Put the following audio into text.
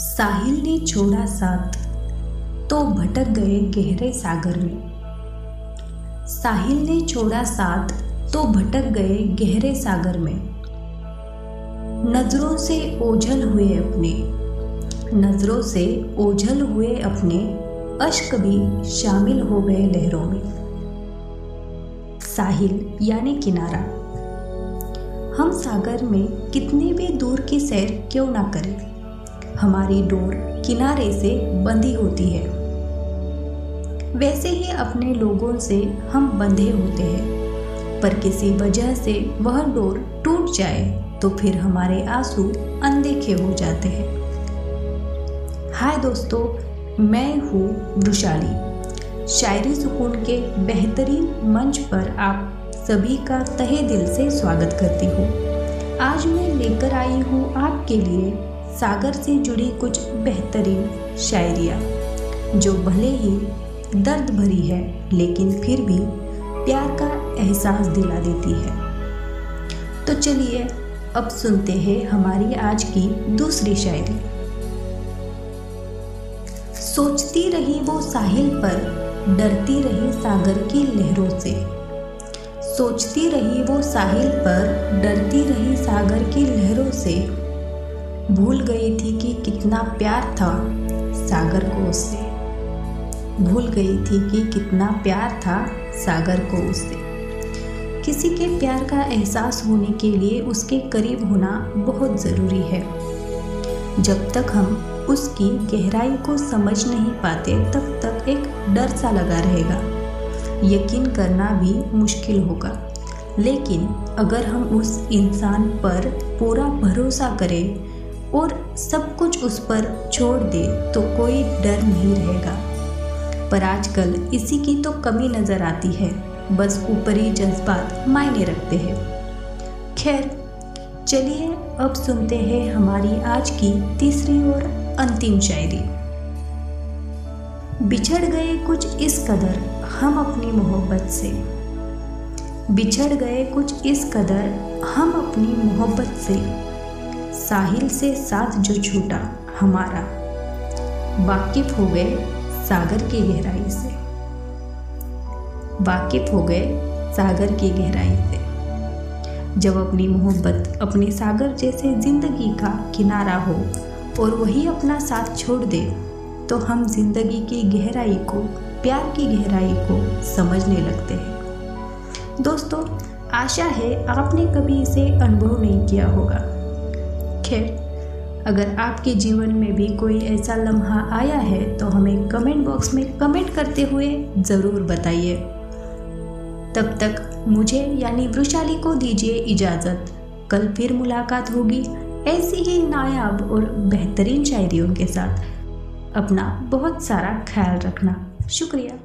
साहिल ने छोड़ा साथ तो भटक गए गहरे सागर में। साहिल ने छोड़ा साथ तो भटक गए गहरे सागर में। नज़रों से ओझल हुए अपने, नज़रों से ओझल हुए अपने अश्क भी शामिल हो गए लहरों में। साहिल यानी किनारा। हम सागर में कितने भी दूर की सैर क्यों ना करें। हमारी डोर किनारे से बंधी होती है। वैसे ही अपने लोगों से हम बंधे होते हैं। पर किसी वजह से वह डोर टूट जाए तो फिर हमारे आँसू अनदेखे हो जाते हैं। हाय दोस्तों, मैं हूँ वृशाली शायरी सुकून के बेहतरीन मंच पर आप सभी का तहे दिल से स्वागत करती हूँ। आज मैं लेकर आई हूँ आपके लिए सागर से जुड़ी कुछ बेहतरीन शायरिया, जो भले ही दर्द भरी है, लेकिन फिर भी प्यार का एहसास दिला देती है। तो चलिए, अब सुनते हैं हमारी आज की दूसरी शायरी। सोचती रही वो साहिल पर, डरती रही सागर की लहरों से। सोचती रही वो साहिल पर, डरती रही सागर की लहरों से। भूल गई थी कि कितना प्यार था सागर को उससे। भूल गई थी कि कितना प्यार था सागर को उससे। किसी के प्यार का एहसास होने के लिए उसके करीब होना बहुत ज़रूरी है। जब तक हम उसकी गहराई को समझ नहीं पाते, तब तक एक डर सा लगा रहेगा। यकीन करना भी मुश्किल होगा। लेकिन अगर हम उस इंसान पर पूरा भरोसा करें और सब कुछ उस पर छोड़ दे तो कोई डर नहीं रहेगा। पर आजकल इसी की तो कमी नज़र आती है। बस ऊपरी जज्बात मायने रखते हैं। खैर, चलिए अब सुनते हैं हमारी आज की तीसरी और अंतिम शायरी। बिछड़ गए कुछ इस कदर हम अपनी मोहब्बत से। बिछड़ गए कुछ इस कदर हम अपनी मोहब्बत से। साहिल से साथ जो छूटा हमारा। वाकिफ हो गए सागर की गहराई से। वाकिफ हो गए सागर की गहराई से। जब अपनी मोहब्बत अपने सागर जैसे ज़िंदगी का किनारा हो और वही अपना साथ छोड़ दे तो हम ज़िंदगी की गहराई को, प्यार की गहराई को समझने लगते हैं। दोस्तों, आशा है आपने कभी इसे अनुभव नहीं किया होगा। खैर अगर आपके जीवन में भी कोई ऐसा लम्हा आया है तो हमें कमेंट बॉक्स में कमेंट करते हुए ज़रूर बताइए। तब तक मुझे यानी वृशाली को दीजिए इजाज़त। कल फिर मुलाकात होगी ऐसी ही नायाब और बेहतरीन शायरियों के साथ। अपना बहुत सारा ख्याल रखना। शुक्रिया।